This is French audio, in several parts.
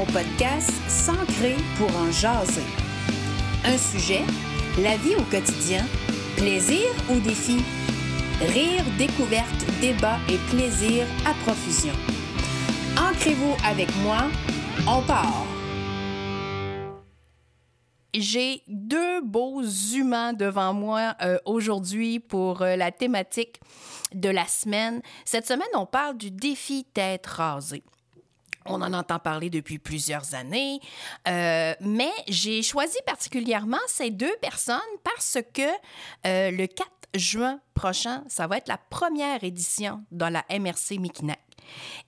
mon podcast S'ancrer pour en jaser. Un sujet, la vie au quotidien, plaisir ou défi, rire, découverte, débat et plaisir à profusion. Ancrez-vous avec moi, on part. J'ai deux beaux humains devant moi euh, aujourd'hui pour euh, la thématique de la semaine. Cette semaine, on parle du défi tête rasée. On en entend parler depuis plusieurs années, euh, mais j'ai choisi particulièrement ces deux personnes parce que euh, le 4 juin prochain, ça va être la première édition dans la MRC Mikinac.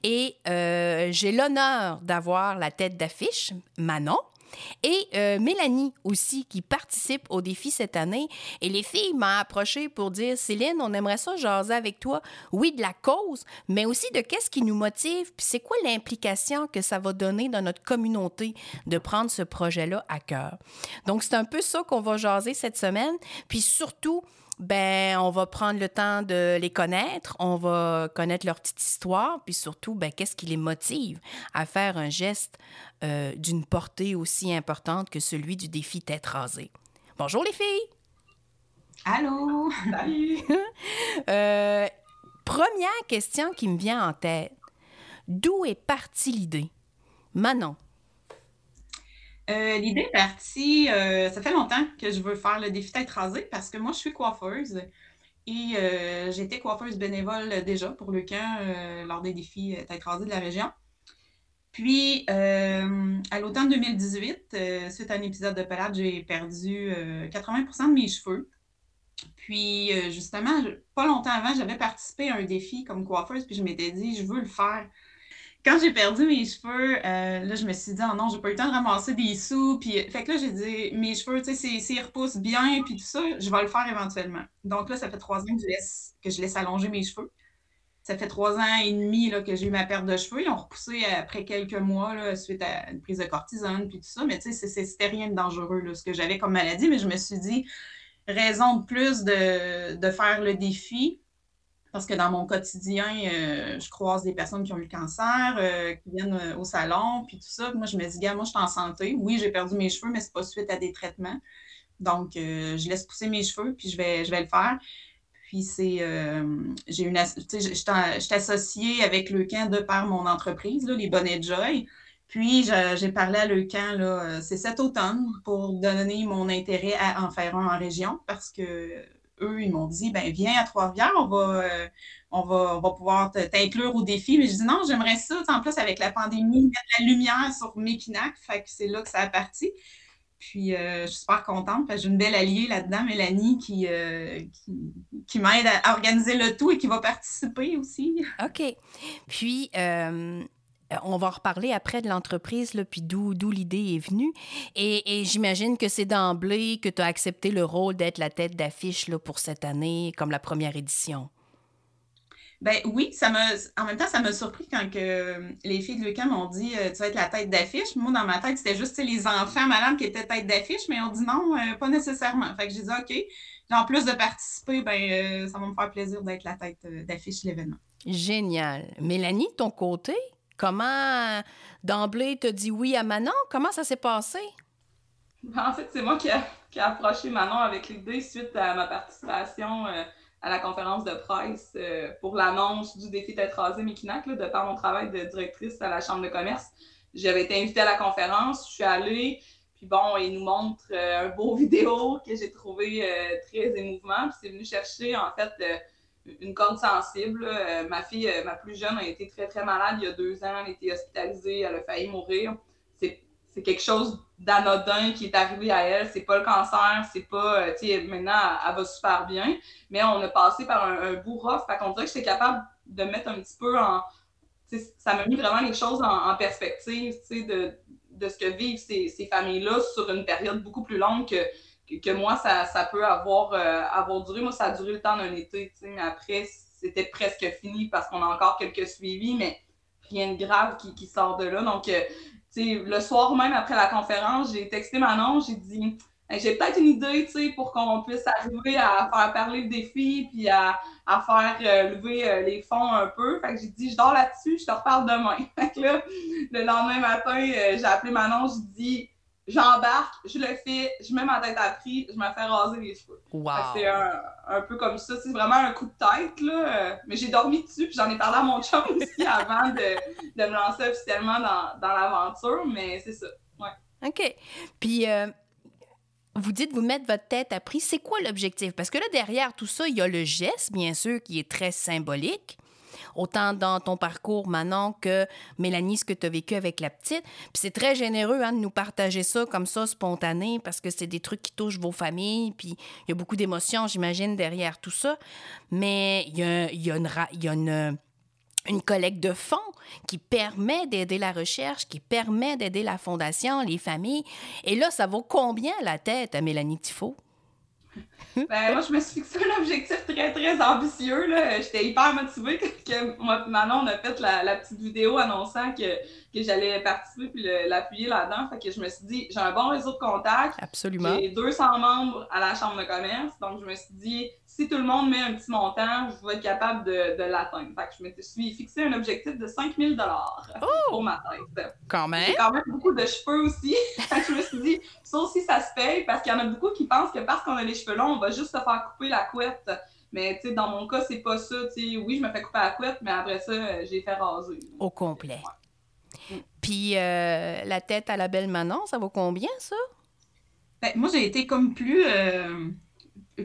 Et euh, j'ai l'honneur d'avoir la tête d'affiche, Manon, et euh, Mélanie aussi, qui participe au défi cette année. Et les filles m'ont approché pour dire Céline, on aimerait ça jaser avec toi, oui, de la cause, mais aussi de qu'est-ce qui nous motive, puis c'est quoi l'implication que ça va donner dans notre communauté de prendre ce projet-là à cœur. Donc, c'est un peu ça qu'on va jaser cette semaine. Puis surtout, ben, on va prendre le temps de les connaître, on va connaître leur petite histoire, puis surtout, ben, qu'est-ce qui les motive à faire un geste euh, d'une portée aussi importante que celui du défi tête rasée. Bonjour les filles! Allô! Salut! euh, première question qui me vient en tête. D'où est partie l'idée? Manon. Euh, L'idée est partie, euh, ça fait longtemps que je veux faire le défi tête rasée parce que moi, je suis coiffeuse et euh, j'étais coiffeuse bénévole déjà pour le camp lors des défis tête rasée de la région. Puis, à l'automne 2018, euh, suite à un épisode de pelade, j'ai perdu 80% de mes cheveux. Puis, justement, pas longtemps avant, j'avais participé à un défi comme coiffeuse, puis je m'étais dit, je veux le faire quand j'ai perdu mes cheveux, euh, là, je me suis dit, oh non, j'ai pas eu le temps de ramasser des sous. Puis, fait que là, j'ai dit, mes cheveux, tu sais, s'ils repoussent bien, puis tout ça, je vais le faire éventuellement. Donc là, ça fait trois ans que je laisse, que je laisse allonger mes cheveux. Ça fait trois ans et demi là, que j'ai eu ma perte de cheveux. Ils ont repoussé après quelques mois là, suite à une prise de cortisone, puis tout ça. Mais tu sais, c'était rien de dangereux, là, ce que j'avais comme maladie. Mais je me suis dit, raison de plus de, de faire le défi parce que dans mon quotidien, euh, je croise des personnes qui ont eu le cancer, euh, qui viennent euh, au salon, puis tout ça. Moi, je me dis, gars, moi, je suis en santé. Oui, j'ai perdu mes cheveux, mais c'est pas suite à des traitements. Donc, je laisse pousser mes cheveux, puis je vais, je vais le faire. Puis c'est, j'ai une, je suis associée avec le camp de par mon entreprise, là, les Bonnets Joy. Puis j'ai parlé à Leucan, là, c'est cet automne, pour donner mon intérêt à en faire un en région, parce que eux, ils m'ont dit, ben viens à Trois-Rivières, on va, euh, on va, on va pouvoir t'inclure au défi. Mais je dis non, j'aimerais ça, en plus avec la pandémie, mettre la lumière sur Mekinac, fait que c'est là que ça a parti. Puis euh, je suis super contente, j'ai une belle alliée là-dedans, Mélanie, qui, euh, qui, m'aide à organiser le tout et qui va participer aussi. OK. Puis, on va reparler après de l'entreprise, puis d'où, l'idée est venue. Et, j'imagine que c'est d'emblée que tu as accepté le rôle d'être la tête d'affiche pour cette année, comme la première édition. Ben oui, ça en même temps, ça m'a surpris quand que les filles de Lucas m'ont dit euh, Tu vas être la tête d'affiche. Moi, dans ma tête, c'était juste les enfants malades qui étaient tête d'affiche, mais on dit non, euh, pas nécessairement. Fait que j'ai dit OK. En plus de participer, ben, ça va me faire plaisir d'être la tête d'affiche de l'événement. Génial. Mélanie, ton côté? Comment d'emblée te dit oui à Manon? Comment ça s'est passé? Ben, en fait, c'est moi qui ai approché Manon avec l'idée suite à ma participation euh, à la conférence de presse euh, pour l'annonce du défi d'être rasé Mekinac, de par mon travail de directrice à la Chambre de commerce. J'avais été invitée à la conférence, je suis allée, puis bon, il nous montre euh, un beau vidéo que j'ai trouvé très émouvant. Puis c'est venu chercher, en fait, une corde sensible. Euh, ma fille, euh, ma plus jeune, a été très, très malade il y a deux ans. Elle a été hospitalisée, elle a failli mourir. C'est quelque chose d'anodin qui est arrivé à elle. C'est pas le cancer, c'est pas. Euh, tu sais, maintenant, elle, va super bien. Mais on a passé par un, bout rough. Fait qu'on dirait que j'étais capable de mettre un petit peu en. Ça m'a mis vraiment les choses en, perspective, tu sais, de, de ce que vivent ces, ces familles-là sur une période beaucoup plus longue que que moi, ça, ça peut avoir, euh, avoir duré. Moi, ça a duré le temps d'un été, mais après, c'était presque fini parce qu'on a encore quelques suivis, mais rien de grave qui, qui sort de là. Donc, euh, le soir même après la conférence, j'ai texté Manon, j'ai dit j'ai peut-être une idée, pour qu'on puisse arriver à faire parler le défi, puis à, faire euh, lever les fonds un peu. Fait que j'ai dit, je dors là-dessus, je te reparle demain. Fait que là, le lendemain matin, j'ai appelé Manon, je dis, j'embarque, je le fais, je mets ma tête à prix, je me fais raser les cheveux. C'est un, peu comme ça, c'est vraiment un coup de tête, là. Mais j'ai dormi dessus, puis j'en ai parlé à mon chum aussi avant de, de, me lancer officiellement dans, dans l'aventure, mais c'est ça. Ouais. OK. Puis, vous dites vous mettre votre tête à prix. C'est quoi l'objectif? Parce que là, derrière tout ça, il y a le geste, bien sûr, qui est très symbolique. Autant dans ton parcours, Manon, que Mélanie, ce que tu as vécu avec la petite. Puis c'est très généreux hein, de nous partager ça comme ça, spontané, parce que c'est des trucs qui touchent vos familles. Puis il y a beaucoup d'émotions, j'imagine, derrière tout ça. Mais il y a, une, y a une une collecte de fonds qui permet d'aider la recherche, qui permet d'aider la fondation, les familles. Et là, ça vaut combien la tête à Mélanie Tifo? Ben, moi, je me suis fixé un objectif très, très ambitieux. J'étais hyper motivée que, moi Manon, on a fait la, petite vidéo annonçant que, que j'allais participer puis l'appuyer là-dedans. Fait que je me suis dit, j'ai un bon réseau de contacts. Absolument. J'ai 200 membres à la Chambre de commerce. Donc, je me suis dit, si tout le monde met un petit montant, je vais être capable de, de l'atteindre. Fait que je me suis fixé un objectif de 5000 dollars oh! pour ma tête. Quand même. J'ai quand même beaucoup de cheveux aussi. je me suis dit, ça aussi, ça se paye parce qu'il y en a beaucoup qui pensent que parce qu'on a les cheveux longs, on va juste se faire couper la couette. Mais tu sais, dans mon cas, c'est pas ça. sais, oui, je me fais couper la couette, mais après ça, j'ai fait raser. Au complet. Puis euh, la tête à la belle Manon, ça vaut combien, ça? Ben, moi, j'ai été comme plus. Euh,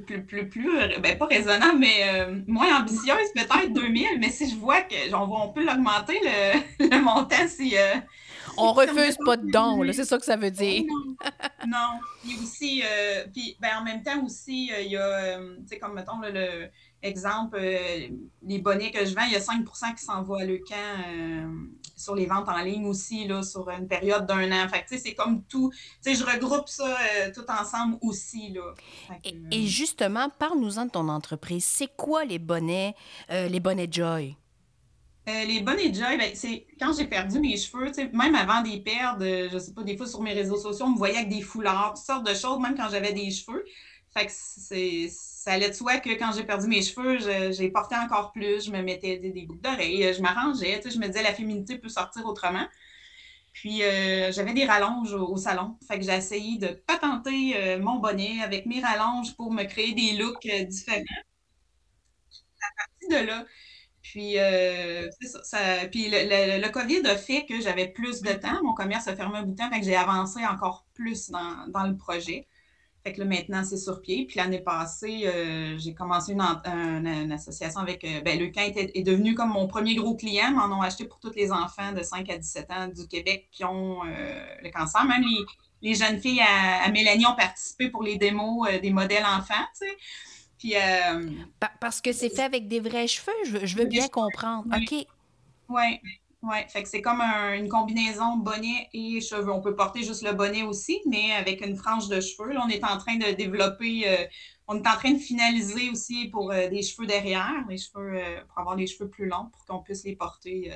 plus, plus, plus, euh, ben pas raisonnable, mais euh, moins ambitieuse, peut-être 2000, mais si je vois qu'on peut l'augmenter, le, le, montant, si... Euh, on refuse pas de dons, c'est ça que ça veut dire. non, non. Aussi, puis ben, en même temps aussi, il y a, tu sais, comme mettons, le exemple, les bonnets que je vends, il y a 5% qui s'envoient à Leucan sur les ventes en ligne aussi, là, sur une période d'un an. Fait que, c'est comme tout. Tu sais, je regroupe ça euh, tout ensemble aussi, là. et, euh, justement, parle-nous-en de ton entreprise. C'est quoi les bonnets, euh, les bonnets Joy? Les bonnets Joy, ben, c'est quand j'ai perdu mes cheveux, même avant des perdre, je sais pas, des fois sur mes réseaux sociaux, on me voyait avec des foulards, toutes sortes de choses, même quand j'avais des cheveux. Fait que c'est, ça allait de soi que quand j'ai perdu mes cheveux, j'ai porté encore plus, je me mettais des, boucles d'oreilles, je m'arrangeais, je me disais la féminité peut sortir autrement. Puis euh, j'avais des rallonges au, salon. Fait que j'ai essayé de patenter euh, mon bonnet avec mes rallonges pour me créer des looks euh, différents. À partir de là, puis, ça, puis le, le, COVID a fait que j'avais plus de temps. Mon commerce a fermé un bout de temps, fait que j'ai avancé encore plus dans, dans le projet. Fait que là, maintenant, c'est sur pied. Puis l'année passée, euh, j'ai commencé une, association avec. Euh, ben, le camp est devenu comme mon premier gros client. M'en ont acheté pour tous les enfants de 5 à 17 ans du Québec qui ont euh, le cancer. Même les, jeunes filles à, Mélanie ont participé pour les démos des modèles enfants, tu sais. Puis, parce que c'est fait avec des vrais cheveux, je veux, bien comprendre. OK. Oui. Oui, fait que c'est comme une combinaison bonnet et cheveux. On peut porter juste le bonnet aussi, mais avec une frange de cheveux. Là, on est en train de développer, euh, on est en train de finaliser aussi pour euh, des cheveux derrière, les cheveux, euh, pour avoir des cheveux plus longs, pour qu'on puisse les porter,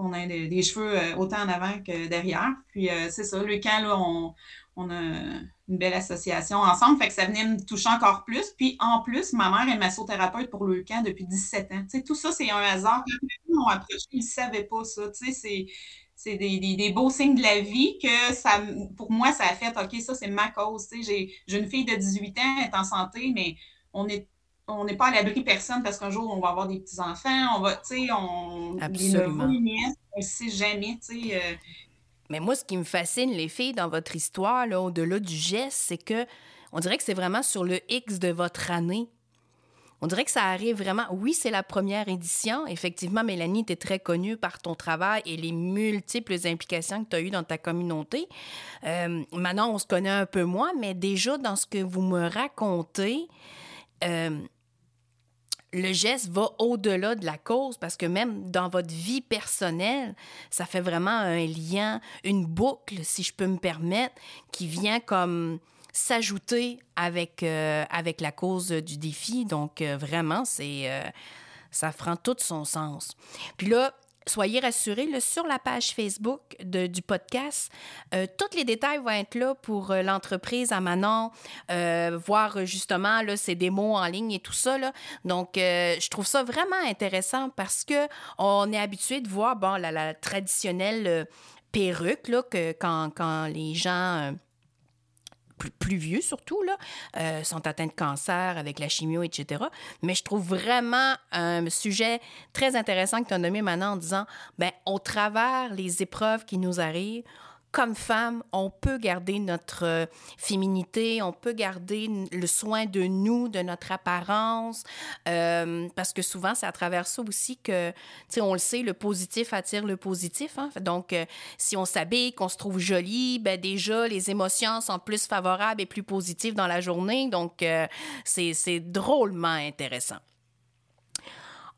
qu'on ait des, cheveux autant en avant que derrière. Puis c'est ça, le camp, là, on, on a une belle association ensemble. Fait que ça venait me toucher encore plus. Puis en plus, ma mère est massothérapeute pour le camp depuis 17 ans. tout ça, c'est un hasard. Quand ils m'ont approché, ils ne savaient pas ça. c'est des, beaux signes de la vie que ça, pour moi, ça a fait OK, ça, c'est ma cause. J'ai une fille de 18 ans, elle est en santé, mais on est on n'est pas à l'abri personne parce qu'un jour, on va avoir des petits-enfants, on va, tu sais, on... Absolument. on ne sait jamais, tu sais. Euh, mais moi, ce qui me fascine, les filles, dans votre histoire, au-delà du geste, c'est que on dirait que c'est vraiment sur le X de votre année. On dirait que ça arrive vraiment. Oui, c'est la première édition. Effectivement, Mélanie, tu es très connue par ton travail et les multiples implications que tu as eues dans ta communauté. Euh, maintenant, on se connaît un peu moins, mais déjà dans ce que vous me racontez, euh, le geste va au-delà de la cause parce que même dans votre vie personnelle, ça fait vraiment un lien, une boucle, si je peux me permettre, qui vient comme s'ajouter avec, euh, avec la cause du défi. Donc, euh, vraiment, c'est, euh, ça prend tout son sens. Puis là, soyez rassurés, sur la page Facebook du podcast, euh, tous les détails vont être là pour euh, l'entreprise à Manon, euh, voir justement là, ses démos en ligne et tout ça. Donc, je trouve ça vraiment intéressant parce que on est habitué de voir bon, la, traditionnelle perruque que quand les gens plus, vieux surtout, là, euh, sont atteints de cancer avec la chimio, etc. Mais je trouve vraiment un sujet très intéressant que tu as nommé maintenant en disant, ben au travers les épreuves qui nous arrivent, comme femme, on peut garder notre euh, féminité, on peut garder le soin de nous, de notre apparence, euh, parce que souvent, c'est à travers ça aussi que, tu sais, on le sait, le positif attire le positif. Hein? Donc, euh, si on s'habille, qu'on se trouve jolie, ben déjà, les émotions sont plus favorables et plus positives dans la journée. Donc, c'est drôlement intéressant.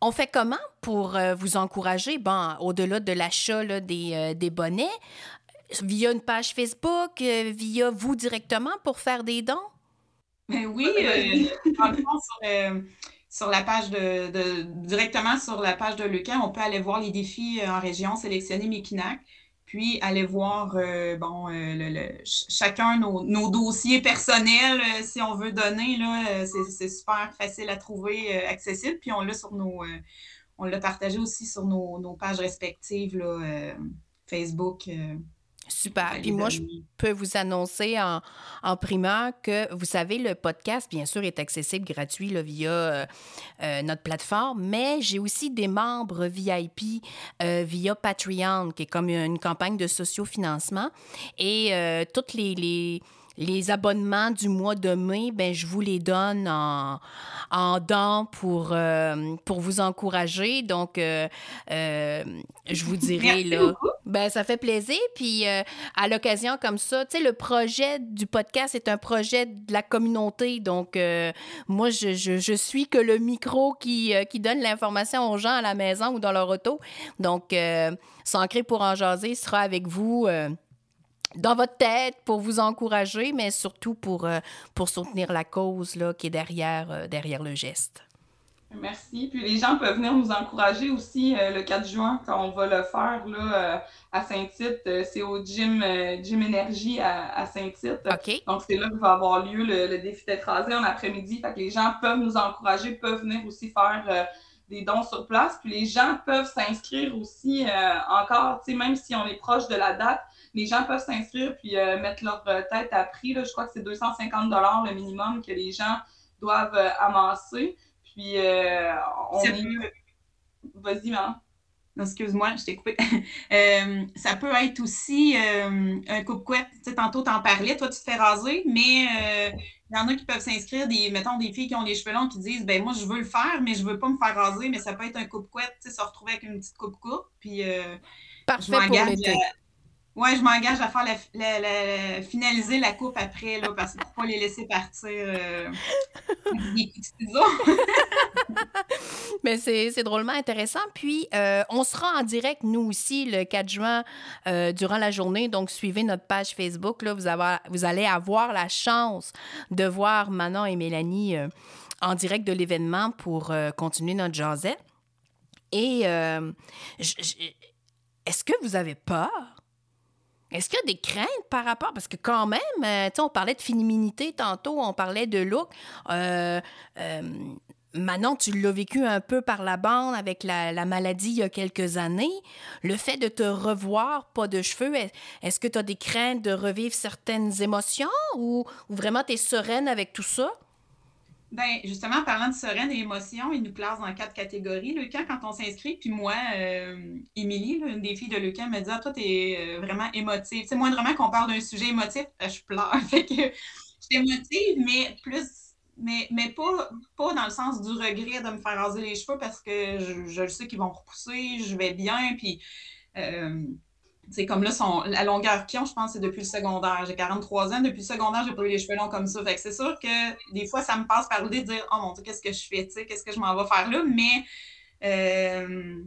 On fait comment pour vous encourager? Bon, au-delà de l'achat des, des, bonnets, via une page Facebook, euh, via vous directement pour faire des dons? Ben oui, euh, dans le fond, euh, sur, la page de, directement sur la page de Lucas, on peut aller voir les défis en région, sélectionner Mekinac, puis aller voir bon chacun nos, nos, dossiers personnels si on veut donner là, c'est super facile à trouver, accessible, puis on l'a sur nos on l'a partagé aussi sur nos, nos pages respectives là, Facebook. Super. Puis moi, je peux vous annoncer en, en, primeur que, vous savez, le podcast, bien sûr, est accessible gratuit là, via euh, euh, notre plateforme, mais j'ai aussi des membres VIP euh, via Patreon, qui est comme une campagne de sociofinancement. Et toutes les, les les abonnements du mois de mai, ben, je vous les donne en, en dents pour, euh, pour vous encourager. Donc, euh, euh, je vous dirai, là, ben, ça fait plaisir. Puis, à l'occasion comme ça, tu sais, le projet du podcast est un projet de la communauté. Donc, moi, je, suis que le micro qui, qui donne l'information aux gens à la maison ou dans leur auto. Donc, S'ancrer pour en jaser sera avec vous dans votre tête pour vous encourager, mais surtout pour, euh, pour soutenir la cause là, qui est derrière, euh, derrière le geste. Merci. Puis les gens peuvent venir nous encourager aussi euh, le 4 juin quand on va le faire là, à Saint-Tite. c'est au gym, gym Énergie à, Saint-Tite. Donc c'est là que va avoir lieu le, défi d'être rasé en après-midi. Fait que les gens peuvent nous encourager, peuvent venir aussi faire des dons sur place. Puis les gens peuvent s'inscrire aussi encore, même si on est proche de la date les gens peuvent s'inscrire puis euh, mettre leur euh, tête à prix. Là. Je crois que c'est 250 le minimum que les gens doivent euh, amasser. Puis on est... Vas-y, maman. excuse-moi, je t'ai coupé. ça peut être aussi un coupe-couette. Tu sais, tantôt, t'en parlais, toi, tu te fais raser, mais il y en a qui peuvent s'inscrire, des, mettons, des filles qui ont les cheveux longs qui disent, ben moi, je veux le faire, mais je veux pas me faire raser, mais ça peut être un coupe-couette, tu sais, se retrouver avec une petite coupe-coupe. Puis, Parfait pour l'été. Ouais, je m'engage à faire la, finaliser la coupe après, là, parce que pour pas les laisser partir euh, Mais c'est drôlement intéressant. Puis, euh, on sera en direct, nous aussi, le 4 juin, euh, durant la journée. Donc, suivez notre page Facebook. Là, vous, vous allez avoir la chance de voir Manon et Mélanie en direct de l'événement pour continuer notre jasette. Et est-ce que vous avez peur? Est-ce qu'il y a des craintes par rapport? Parce que quand même, euh, on parlait de féminité tantôt, on parlait de look. Euh, euh, Manon, tu l'as vécu un peu par la bande avec la, maladie il y a quelques années. Le fait de te revoir, pas de cheveux, est-ce que tu as des craintes de revivre certaines émotions ou, ou vraiment tu es sereine avec tout ça? Ben, justement, parlant de sereine et émotion, il nous classe dans quatre catégories. Le quand on s'inscrit, puis moi, euh, Émilie, une des filles de Lecan, me dit Ah, toi, t'es euh, vraiment émotive. C'est moindrement qu'on parle d'un sujet émotif, ben, je pleure. fait que je suis émotive, mais plus. Mais, mais pas, pas dans le sens du regret de me faire raser les cheveux parce que je, je sais qu'ils vont repousser, je vais bien, puis. Euh, c'est comme là, son, la longueur ont, je pense, c'est depuis le secondaire. J'ai 43 ans. Depuis le secondaire, j'ai pas eu les cheveux longs comme ça. Fait que c'est sûr que des fois, ça me passe par l'idée de dire Oh mon Dieu, qu'est-ce que je fais? Qu'est-ce que je m'en vais faire là? Mais euh,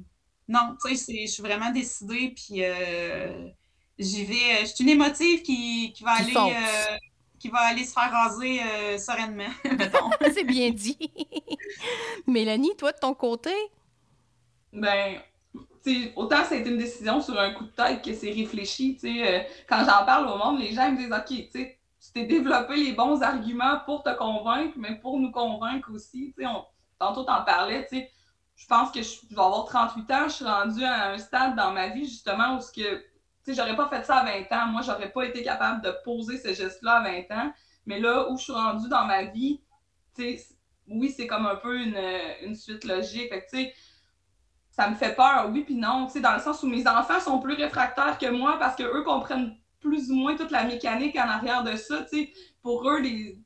non, tu sais, je suis vraiment décidée. Puis euh, j'y vais. Je suis une émotive qui, qui va aller. Euh, qui va aller se faire raser sereinement, c'est bien dit. Mélanie, toi, de ton côté? Ben, autant ça a été une décision sur un coup de tête que c'est réfléchi. Euh, quand j'en parle au monde, les gens me disent OK, tu t'es développé les bons arguments pour te convaincre, mais pour nous convaincre aussi. On, tantôt, t'en parlais, je pense que je, vais avoir 38 ans, je suis rendue à un stade dans ma vie justement où ce que j'aurais pas fait ça à 20 ans. Moi, j'aurais pas été capable de poser ce geste-là à 20 ans. Mais là où je suis rendue dans ma vie, oui, c'est comme un peu une, une suite logique. Fait que, ça me fait peur, oui puis non, dans le sens où mes enfants sont plus réfractaires que moi parce qu'eux comprennent plus ou moins toute la mécanique en arrière de ça, tu Pour eux, les,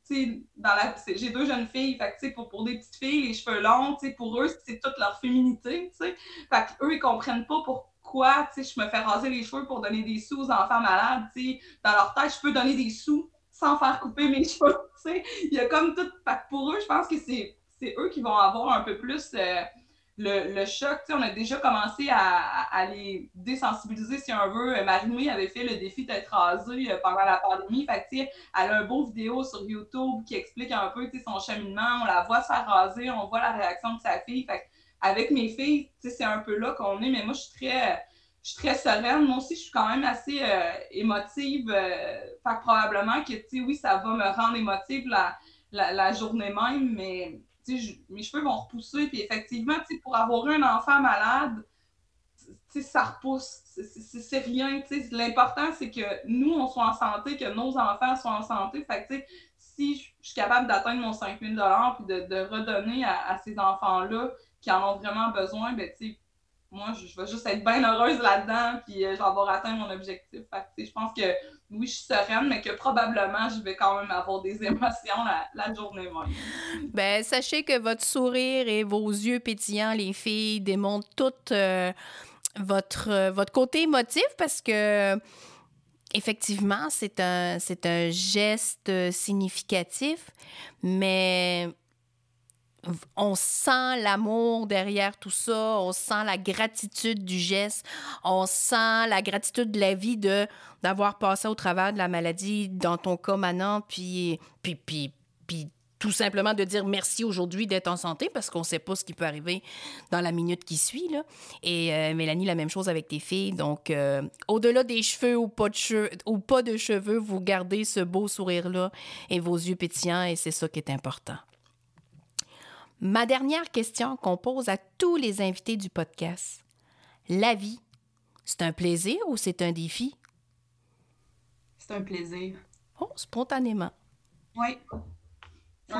dans la, j'ai deux jeunes filles, fait pour, pour des petites filles, les cheveux longs, pour eux, c'est toute leur féminité, tu. Fait qu'eux, ils comprennent pas pourquoi, je me fais raser les cheveux pour donner des sous aux enfants malades, tu Dans leur tête, je peux donner des sous sans faire couper mes cheveux, tu sais. Il y a comme tout... Fait pour eux, je pense que c'est, eux qui vont avoir un peu plus... Euh, le, le choc, on a déjà commencé à, à, les désensibiliser, si on veut. Marie-Louis avait fait le défi d'être rasée euh, pendant la pandémie. Fait que, elle a un beau vidéo sur YouTube qui explique un peu son cheminement. On la voit se faire raser, on voit la réaction de sa fille. Fait avec mes filles, c'est un peu là qu'on est, mais moi, je suis très, je suis très sereine. Moi aussi, je suis quand même assez euh, émotive. Euh, fait que probablement que, oui, ça va me rendre émotive la, la, la journée même, mais mes cheveux vont repousser. Puis effectivement, pour avoir un enfant malade, ça repousse. C'est rien. L'important, c'est que nous, on soit en santé, que nos enfants soient en santé. Fait si je suis capable d'atteindre mon 5 000 puis de, de redonner à, ces enfants-là qui en ont vraiment besoin, ben, moi, je, vais juste être bien heureuse là-dedans, puis euh, je vais avoir atteint mon objectif. Fait je pense que oui, je suis sereine, mais que probablement, je vais quand même avoir des émotions la, journée même. Ben, sachez que votre sourire et vos yeux pétillants, les filles, démontrent tout euh, votre, euh, votre côté émotif parce que effectivement, c'est un, c'est un geste significatif, mais on sent l'amour derrière tout ça, on sent la gratitude du geste, on sent la gratitude de la vie de d'avoir passé au travers de la maladie dans ton cas maintenant, puis puis puis, puis tout simplement de dire merci aujourd'hui d'être en santé parce qu'on ne sait pas ce qui peut arriver dans la minute qui suit. Là. Et euh, Mélanie, la même chose avec tes filles. Donc, euh, au-delà des cheveux ou pas, de cheveux, ou pas de cheveux, vous gardez ce beau sourire-là et vos yeux pétillants et c'est ça qui est important. Ma dernière question qu'on pose à tous les invités du podcast. La vie, c'est un plaisir ou c'est un défi? C'est un plaisir. Oh, spontanément. Oui.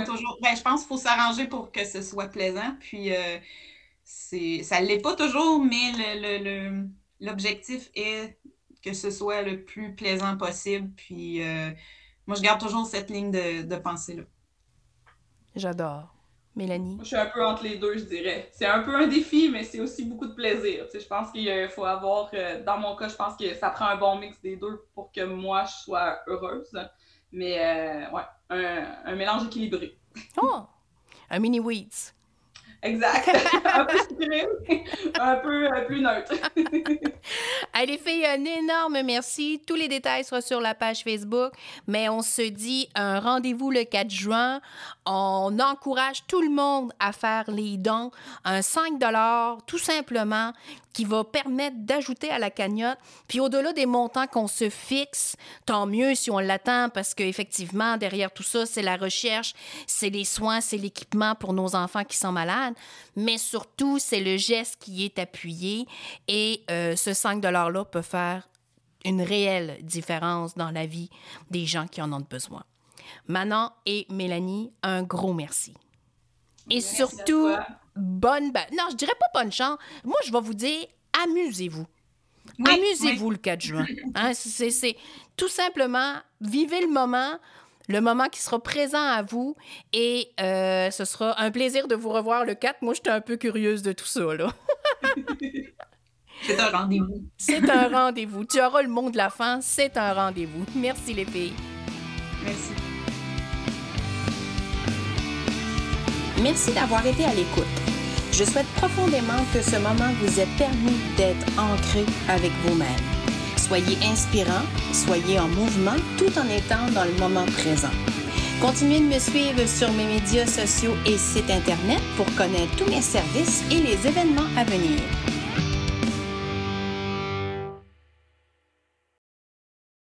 Toujours... Ben, je pense qu'il faut s'arranger pour que ce soit plaisant. Puis, euh, c'est... ça ne l'est pas toujours, mais le, l'objectif est que ce soit le plus plaisant possible. Puis, euh, moi, je garde toujours cette ligne de, de pensée-là. J'adore. Mélanie? je suis un peu entre les deux, je dirais. C'est un peu un défi, mais c'est aussi beaucoup de plaisir. je pense qu'il faut avoir, euh, dans mon cas, je pense que ça prend un bon mix des deux pour que moi, je sois heureuse. Mais euh, ouais, un, un, mélange équilibré. Oh! Un mini weeds. Exact. un peu un peu plus neutre. Allez, filles, un énorme merci. Tous les détails seront sur la page Facebook, mais on se dit un rendez-vous le 4 juin. On encourage tout le monde à faire les dons. Un 5 tout simplement, qui va permettre d'ajouter à la cagnotte. Puis au-delà des montants qu'on se fixe, tant mieux si on l'attend parce qu'effectivement, derrière tout ça, c'est la recherche, c'est les soins, c'est l'équipement pour nos enfants qui sont malades. Mais surtout, c'est le geste qui est appuyé et euh, ce 5 $-là peut faire une réelle différence dans la vie des gens qui en ont besoin. Manon et Mélanie, un gros merci. Et surtout, bonne... Non, je dirais pas bonne chance. Moi, je vais vous dire, amusez-vous. amusez-vous le 4 juin. Hein, c'est tout simplement, vivez le moment, le moment qui sera présent à vous et euh, ce sera un plaisir de vous revoir le 4. Moi, j'étais un peu curieuse de tout ça, là. c'est un rendez-vous. c'est un rendez-vous. Tu auras le mot de la fin, c'est un rendez-vous. Merci les filles. Merci. Merci d'avoir été à l'écoute. Je souhaite profondément que ce moment vous ait permis d'être ancré avec vous-même. Soyez inspirant, soyez en mouvement tout en étant dans le moment présent. Continuez de me suivre sur mes médias sociaux et sites Internet pour connaître tous mes services et les événements à venir.